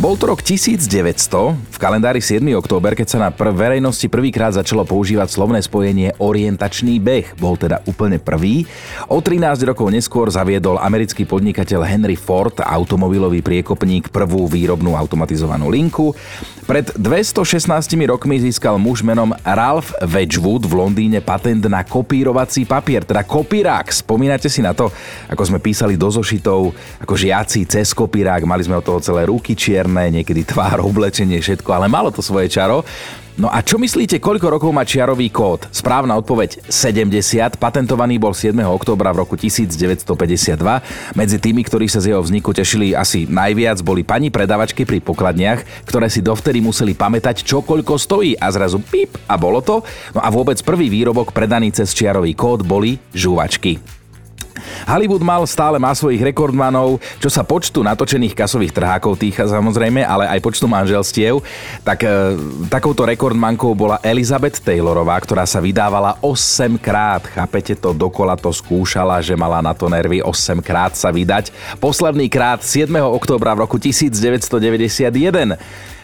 Bol to rok 1900, v kalendári 7. október, keď sa na pr- verejnosti prvýkrát začalo používať slovné spojenie orientačný beh. Bol teda úplne prvý. O 13 rokov neskôr zaviedol americký podnikateľ Henry Ford automobilový priekopník prvú výrobnú automatizovanú linku. Pred 216 rokmi získal muž menom Ralph Wedgwood v Londýne patent na kopírovací papier, teda kopírák. Spomínate si na to, ako sme písali do zošitov, ako žiaci cez kopírák, mali sme od toho celé ruky čierne, niekedy tvár, oblečenie, všetko, ale malo to svoje čaro. No a čo myslíte, koľko rokov má čiarový kód? Správna odpoveď 70, patentovaný bol 7. októbra v roku 1952. Medzi tými, ktorí sa z jeho vzniku tešili asi najviac, boli pani predavačky pri pokladniach, ktoré si dovtedy museli pamätať, čo koľko stojí a zrazu pip a bolo to. No a vôbec prvý výrobok predaný cez čiarový kód boli žúvačky. Hollywood mal stále má svojich rekordmanov, čo sa počtu natočených kasových trhákov týka samozrejme, ale aj počtu manželstiev. Tak e, takouto rekordmankou bola Elizabeth Taylorová, ktorá sa vydávala 8 krát. Chápete to, dokola to skúšala, že mala na to nervy 8 krát sa vydať. Posledný krát 7. októbra v roku 1991.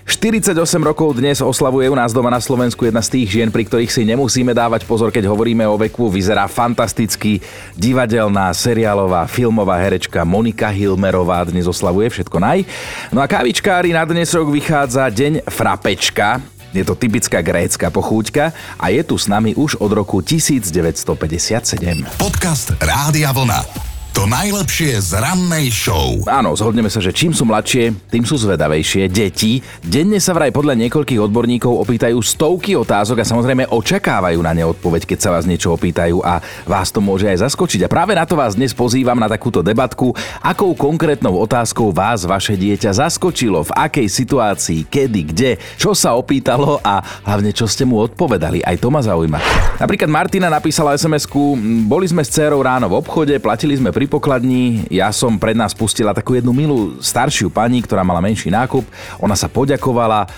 48 rokov dnes oslavuje u nás doma na Slovensku jedna z tých žien, pri ktorých si nemusíme dávať pozor, keď hovoríme o veku. Vyzerá fantasticky. Divadelná, seriálová, filmová herečka Monika Hilmerová dnes oslavuje všetko naj. No a kávičkári na dnes rok vychádza Deň Frapečka. Je to typická grécka pochúťka a je tu s nami už od roku 1957. Podcast Rádia Vlna. To najlepšie z rannej show. Áno, zhodneme sa, že čím sú mladšie, tým sú zvedavejšie. Deti denne sa vraj podľa niekoľkých odborníkov opýtajú stovky otázok a samozrejme očakávajú na ne odpoveď, keď sa vás niečo opýtajú a vás to môže aj zaskočiť. A práve na to vás dnes pozývam na takúto debatku, akou konkrétnou otázkou vás vaše dieťa zaskočilo, v akej situácii, kedy, kde, čo sa opýtalo a hlavne čo ste mu odpovedali. Aj to ma zaujíma. Napríklad Martina napísala SMS-ku, boli sme s dcerou ráno v obchode, platili sme pri pri pokladni. Ja som pred nás pustila takú jednu milú staršiu pani, ktorá mala menší nákup. Ona sa poďakovala,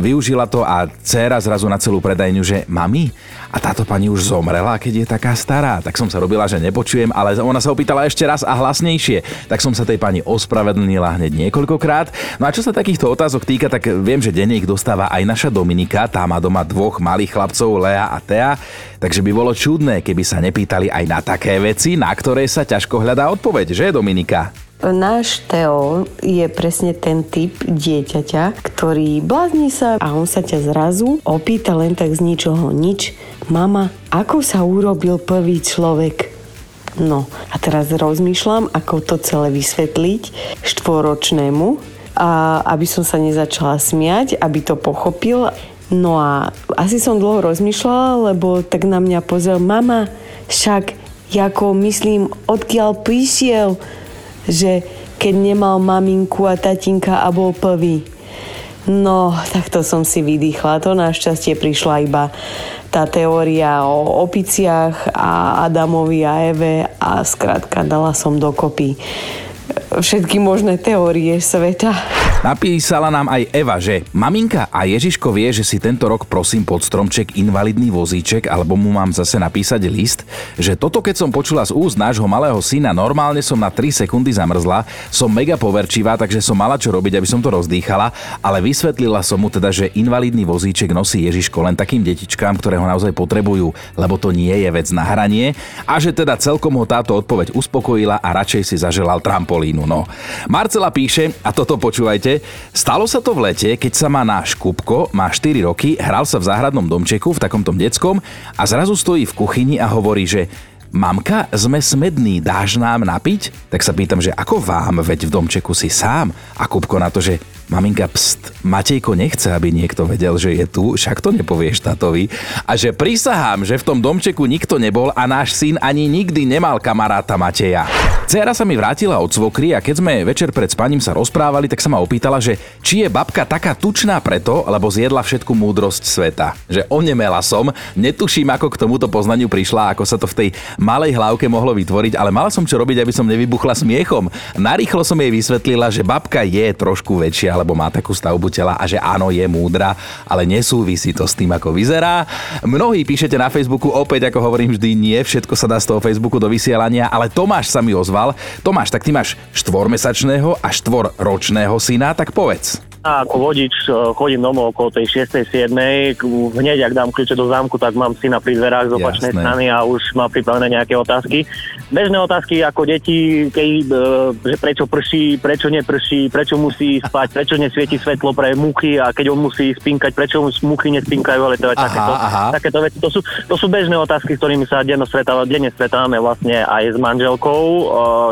využila to a dcéra zrazu na celú predajňu, že mami, a táto pani už zomrela, keď je taká stará. Tak som sa robila, že nepočujem, ale ona sa opýtala ešte raz a hlasnejšie. Tak som sa tej pani ospravedlnila hneď niekoľkokrát. No a čo sa takýchto otázok týka, tak viem, že denne ich dostáva aj naša Dominika. Tá má doma dvoch malých chlapcov, Lea a Tea. Takže by bolo čudné, keby sa nepýtali aj na také veci, na ktoré sa ťažko hľadá odpoveď, že Dominika? Náš Teo je presne ten typ dieťaťa, ktorý blázni sa a on sa ťa zrazu opýta len tak z ničoho nič. Mama, ako sa urobil prvý človek? No a teraz rozmýšľam, ako to celé vysvetliť štvoročnému, a aby som sa nezačala smiať, aby to pochopil. No a asi som dlho rozmýšľala, lebo tak na mňa pozrel, mama, však, ako myslím, odkiaľ prišiel, že keď nemal maminku a tatinka a bol prvý. No, takto som si vydýchla. To našťastie prišla iba tá teória o opiciach a Adamovi a Eve a skrátka dala som dokopy všetky možné teórie sveta. Napísala nám aj Eva, že maminka a Ježiško vie, že si tento rok prosím pod stromček invalidný vozíček, alebo mu mám zase napísať list, že toto keď som počula z úst nášho malého syna, normálne som na 3 sekundy zamrzla, som mega poverčivá, takže som mala čo robiť, aby som to rozdýchala, ale vysvetlila som mu teda, že invalidný vozíček nosí Ježiško len takým detičkám, ktoré ho naozaj potrebujú, lebo to nie je vec na hranie a že teda celkom ho táto odpoveď uspokojila a radšej si zaželal trampolínu. No. Marcela píše, a toto počúvajte, stalo sa to v lete, keď sa má náš Kupko, má 4 roky, hral sa v záhradnom domčeku, v takomto detskom a zrazu stojí v kuchyni a hovorí, že Mamka, sme smední, dáš nám napiť? Tak sa pýtam, že ako vám, veď v domčeku si sám. A Kupko na to, že maminka, pst, Matejko nechce, aby niekto vedel, že je tu, však to nepovieš tatovi. A že prisahám, že v tom domčeku nikto nebol a náš syn ani nikdy nemal kamaráta Mateja. Cera sa mi vrátila od svokry a keď sme večer pred spaním sa rozprávali, tak sa ma opýtala, že či je babka taká tučná preto, lebo zjedla všetku múdrosť sveta. Že onemela som, netuším, ako k tomuto poznaniu prišla, ako sa to v tej malej hlavke mohlo vytvoriť, ale mala som čo robiť, aby som nevybuchla smiechom. Narýchlo som jej vysvetlila, že babka je trošku väčšia, alebo má takú stavbu tela a že áno, je múdra, ale nesúvisí to s tým, ako vyzerá. Mnohí píšete na Facebooku, opäť ako hovorím vždy, nie všetko sa dá z toho Facebooku do vysielania, ale Tomáš sa mi ozval. Tomáš, tak ty máš štvormesačného a štvorročného syna, tak povedz. A ako vodič e, chodím domov okolo tej 6. 7. Hneď, ak dám kľúče do zámku, tak mám syna pri dverách z opačnej Jasné. strany a už má pripravené nejaké otázky. Bežné otázky ako deti, keď, e, že prečo prší, prečo neprší, prečo musí spať, prečo nesvieti svetlo pre muchy a keď on musí spinkať, prečo muchy nespinkajú, ale to je aha, takéto, aha. takéto veci. To sú, to sú bežné otázky, s ktorými sa denne stretávame, denne stretávame vlastne aj s manželkou, e,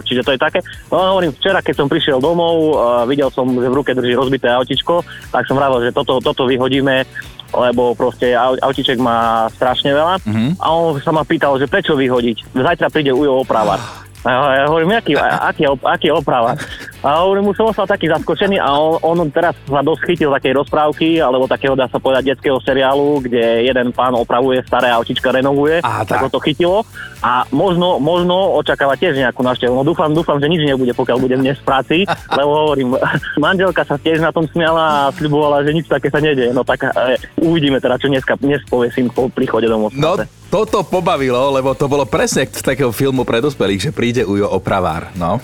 čiže to je také. No hovorím, včera, keď som prišiel domov, videl som, že v ruke drží rozbité autičko, tak som vravel, že toto, toto vyhodíme, lebo proste autiček má strašne veľa. Mm-hmm. A on sa ma pýtal, že prečo vyhodiť. Zajtra príde ujo opravár. A ja, ja hovorím, aký, aký, aký oprava? A hovorím, už som ostal taký zaskočený a on, on teraz sa dosť chytil takej rozprávky, alebo takého, dá sa povedať, detského seriálu, kde jeden pán opravuje staré autička, renovuje, Aha, tak. tak ho to chytilo. A možno, možno očakáva tiež nejakú návštevu. No dúfam, dúfam, že nič nebude, pokiaľ budem dnes v práci, lebo hovorím, manželka sa tiež na tom smiala a sľubovala, že nič také sa nedieje. No tak e, uvidíme teda, čo dneska, dnes povie syn po príchode domov. No, toto pobavilo, lebo to bolo presne z takého filmu pre dospelých, že príde Ujo opravár, no.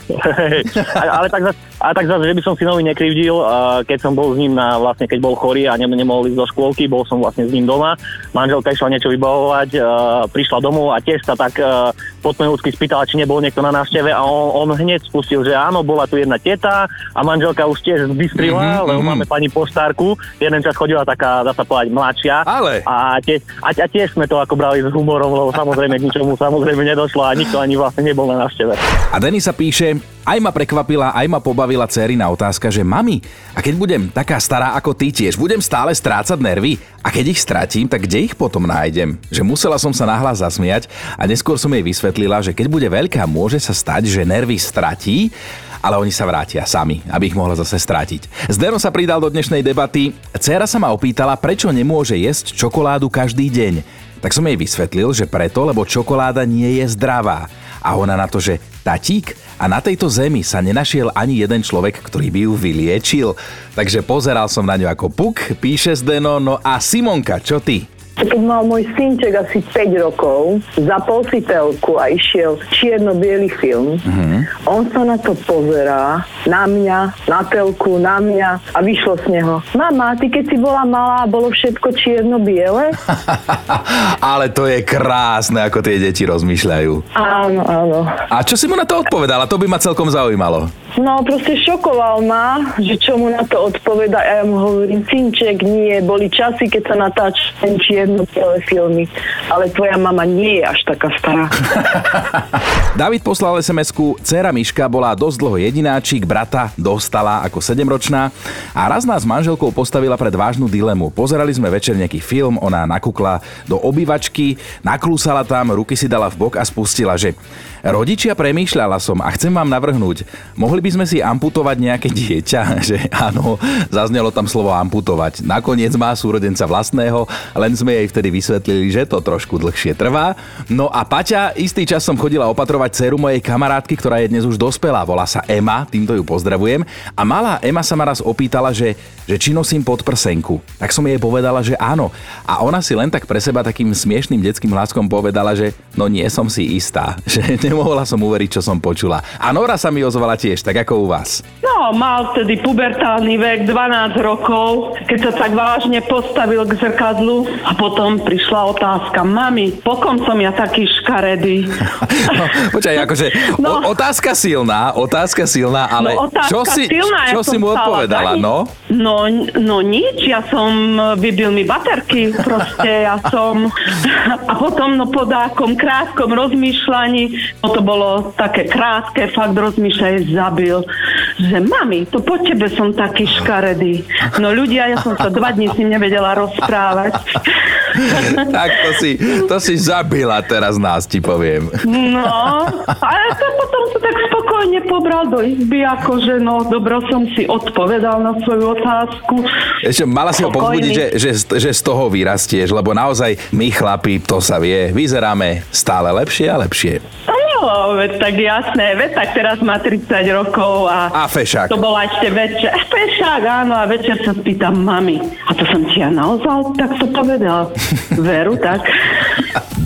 ale tak zase, a tak zase, že by som synovi nekrivdil, keď som bol s ním na, vlastne keď bol chorý a nemohol ísť do škôlky, bol som vlastne s ním doma. Manželka išla niečo vybavovať, prišla domov a tiež sa tak podmenúcky spýtala, či nebol niekto na návšteve a on, on hneď spustil, že áno, bola tu jedna teta a manželka už tiež zbystrila, mm-hmm, lebo mm-hmm. máme pani poštárku, jeden čas chodila taká, dá sa povedať, mladšia. Ale. A, tiež, a, a tiež sme to ako brali s humorom, lebo samozrejme k ničomu samozrejme nedošlo a nikto ani vlastne nebol na návšteve. A Denisa píše, aj ma prekvapila, aj ma pobavila dcerina otázka, že mami, a keď budem taká stará ako ty tiež, budem stále strácať nervy? A keď ich stratím, tak kde ich potom nájdem? Že musela som sa nahlas zasmiať a neskôr som jej vysvetlila, že keď bude veľká, môže sa stať, že nervy stratí, ale oni sa vrátia sami, aby ich mohla zase stratiť. Zdeno sa pridal do dnešnej debaty. Cera sa ma opýtala, prečo nemôže jesť čokoládu každý deň. Tak som jej vysvetlil, že preto, lebo čokoláda nie je zdravá. A ona na to, že tatík, a na tejto zemi sa nenašiel ani jeden človek, ktorý by ju vyliečil. Takže pozeral som na ňu ako puk, píše Zdeno, no a Simonka, čo ty? Keď mal môj synček asi 5 rokov, zapol si telku a išiel čierno-biely film. Mm-hmm. On sa na to pozerá, na mňa, na telku, na mňa a vyšlo z neho. Mama, ty keď si bola malá, bolo všetko čierno-biele? Ale to je krásne, ako tie deti rozmýšľajú. Áno, áno. A čo si mu na to odpovedala? To by ma celkom zaujímalo. No, proste šokoval ma, že čo mu na to odpoveda. Ja mu hovorím, synček, nie, boli časy, keď sa natáčali čierno filmy, ale tvoja mama nie je až taká stará. David poslal SMS-ku, dcera Miška bola dosť dlho jedináčik, brata dostala ako 7-ročná a raz nás s manželkou postavila pred vážnu dilemu. Pozerali sme večer nejaký film, ona nakukla do obývačky, naklúsala tam, ruky si dala v bok a spustila, že rodičia premýšľala som a chcem vám navrhnúť, mohli by by sme si amputovať nejaké dieťa, že áno, zaznelo tam slovo amputovať. Nakoniec má súrodenca vlastného, len sme jej vtedy vysvetlili, že to trošku dlhšie trvá. No a Paťa, istý čas som chodila opatrovať dceru mojej kamarátky, ktorá je dnes už dospelá, volá sa Ema, týmto ju pozdravujem. A malá Ema sa ma raz opýtala, že, že či nosím podprsenku. Tak som jej povedala, že áno. A ona si len tak pre seba takým smiešným detským hlaskom povedala, že no nie som si istá, že nemohla som uveriť, čo som počula. A Nora sa mi ozvala tiež, tak ako u vás? No, mal vtedy pubertálny vek, 12 rokov, keď sa tak vážne postavil k zrkadlu a potom prišla otázka, mami, pokom som ja taký škaredý? no, počkaj, akože no. o, otázka silná, otázka silná, ale no, otázka čo si, silná, čo ja si mu odpovedala, no? No, no nič, ja som, vybil mi baterky, proste ja som a potom no po dákom krátkom rozmýšľaní, to bolo také krátke, fakt rozmýšľaj, zabil hovoril, že mami, to po tebe som taký škaredý. No ľudia, ja som sa dva dní s ním nevedela rozprávať. tak to si, to si zabila teraz nás, ti poviem. No, ale to potom sa tak spokojne pobral do izby, akože no, dobro som si odpovedal na svoju otázku. Ešte mala si ho povzbudiť, že, že, že z toho vyrastieš, lebo naozaj my chlapi, to sa vie, vyzeráme stále lepšie a lepšie. No, veď tak jasné, veď tak teraz má 30 rokov a... A fešák. To bola ešte večer. Fešák, áno, a večer sa spýtam mami. A to som ti ja naozaj tak to povedal. Veru, tak.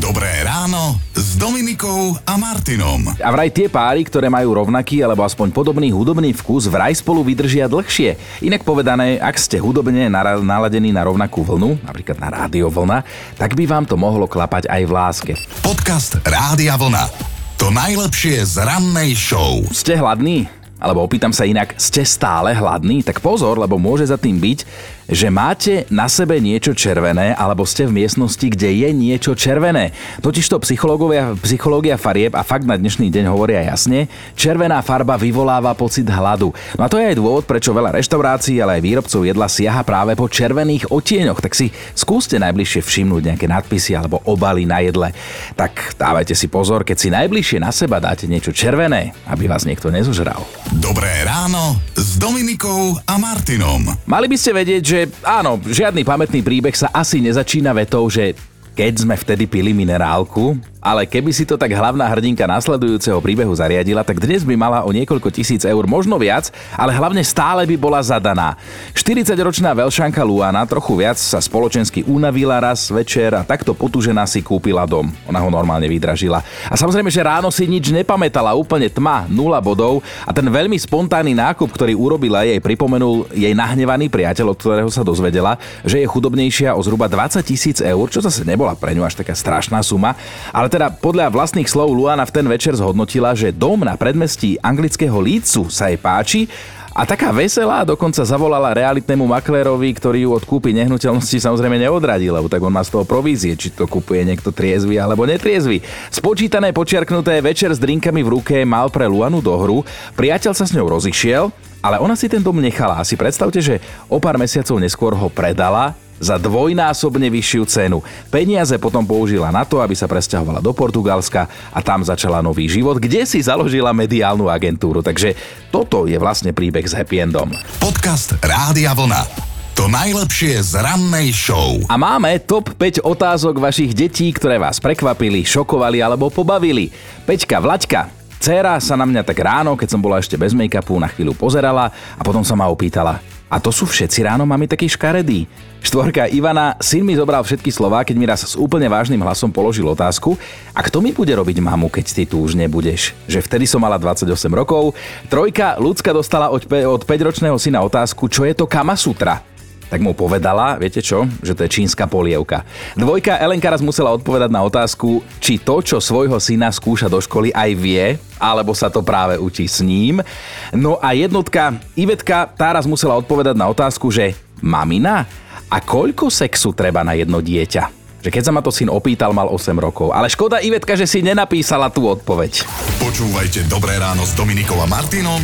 Dobré ráno s Dominikou a Martinom. A vraj tie páry, ktoré majú rovnaký alebo aspoň podobný hudobný vkus, vraj spolu vydržia dlhšie. Inak povedané, ak ste hudobne naladení na rovnakú vlnu, napríklad na rádio vlna, tak by vám to mohlo klapať aj v láske. Podcast Rádia Vlna. To najlepšie z rannej show. Ste hladní? Alebo opýtam sa inak, ste stále hladní? Tak pozor, lebo môže za tým byť, že máte na sebe niečo červené alebo ste v miestnosti, kde je niečo červené. Totižto psychológia, psychológia farieb a fakt na dnešný deň hovoria jasne, červená farba vyvoláva pocit hladu. No a to je aj dôvod, prečo veľa reštaurácií, ale aj výrobcov jedla siaha práve po červených odtieňoch. Tak si skúste najbližšie všimnúť nejaké nadpisy alebo obaly na jedle. Tak dávajte si pozor, keď si najbližšie na seba dáte niečo červené, aby vás niekto nezožral. Dobré ráno s Dominikou a Martinom. Mali by ste vedieť, že áno, žiadny pamätný príbeh sa asi nezačína vetou, že keď sme vtedy pili minerálku, ale keby si to tak hlavná hrdinka nasledujúceho príbehu zariadila, tak dnes by mala o niekoľko tisíc eur, možno viac, ale hlavne stále by bola zadaná. 40-ročná veľšanka Luana trochu viac sa spoločensky unavila raz večer a takto potúžená si kúpila dom. Ona ho normálne vydražila. A samozrejme, že ráno si nič nepamätala, úplne tma, nula bodov a ten veľmi spontánny nákup, ktorý urobila, jej pripomenul jej nahnevaný priateľ, od ktorého sa dozvedela, že je chudobnejšia o zhruba 20 tisíc eur, čo zase nebola pre ňu až taká strašná suma, ale teda podľa vlastných slov Luana v ten večer zhodnotila, že dom na predmestí anglického Lícu sa jej páči a taká veselá dokonca zavolala realitnému maklérovi, ktorý ju od kúpy nehnuteľnosti samozrejme neodradil, lebo tak on má z toho provízie, či to kupuje niekto triezvy alebo netriezvy. Spočítané počiarknuté večer s drinkami v ruke mal pre Luanu dohru, priateľ sa s ňou rozišiel, ale ona si ten dom nechala. A si predstavte, že o pár mesiacov neskôr ho predala za dvojnásobne vyššiu cenu. Peniaze potom použila na to, aby sa presťahovala do Portugalska a tam začala nový život, kde si založila mediálnu agentúru. Takže toto je vlastne príbeh s happy endom. Podcast Rádia Vlna. To najlepšie z rannej show. A máme top 5 otázok vašich detí, ktoré vás prekvapili, šokovali alebo pobavili. Peťka, Vlaďka, Céra sa na mňa tak ráno, keď som bola ešte bez make-upu, na chvíľu pozerala a potom sa ma opýtala, a to sú všetci ráno mami takí škaredí. Štvorka Ivana, syn mi zobral všetky slova, keď mi raz s úplne vážnym hlasom položil otázku, a kto mi bude robiť mamu, keď ty tu už nebudeš? Že vtedy som mala 28 rokov. Trojka, Lucka dostala od, od 5-ročného syna otázku, čo je to Kamasutra tak mu povedala, viete čo, že to je čínska polievka. Dvojka Elenka raz musela odpovedať na otázku, či to, čo svojho syna skúša do školy, aj vie, alebo sa to práve učí s ním. No a jednotka Ivetka tá raz musela odpovedať na otázku, že mamina, a koľko sexu treba na jedno dieťa? že keď sa ma to syn opýtal, mal 8 rokov. Ale škoda Ivetka, že si nenapísala tú odpoveď. Počúvajte Dobré ráno s Dominikom a Martinom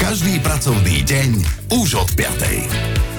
každý pracovný deň už od 5.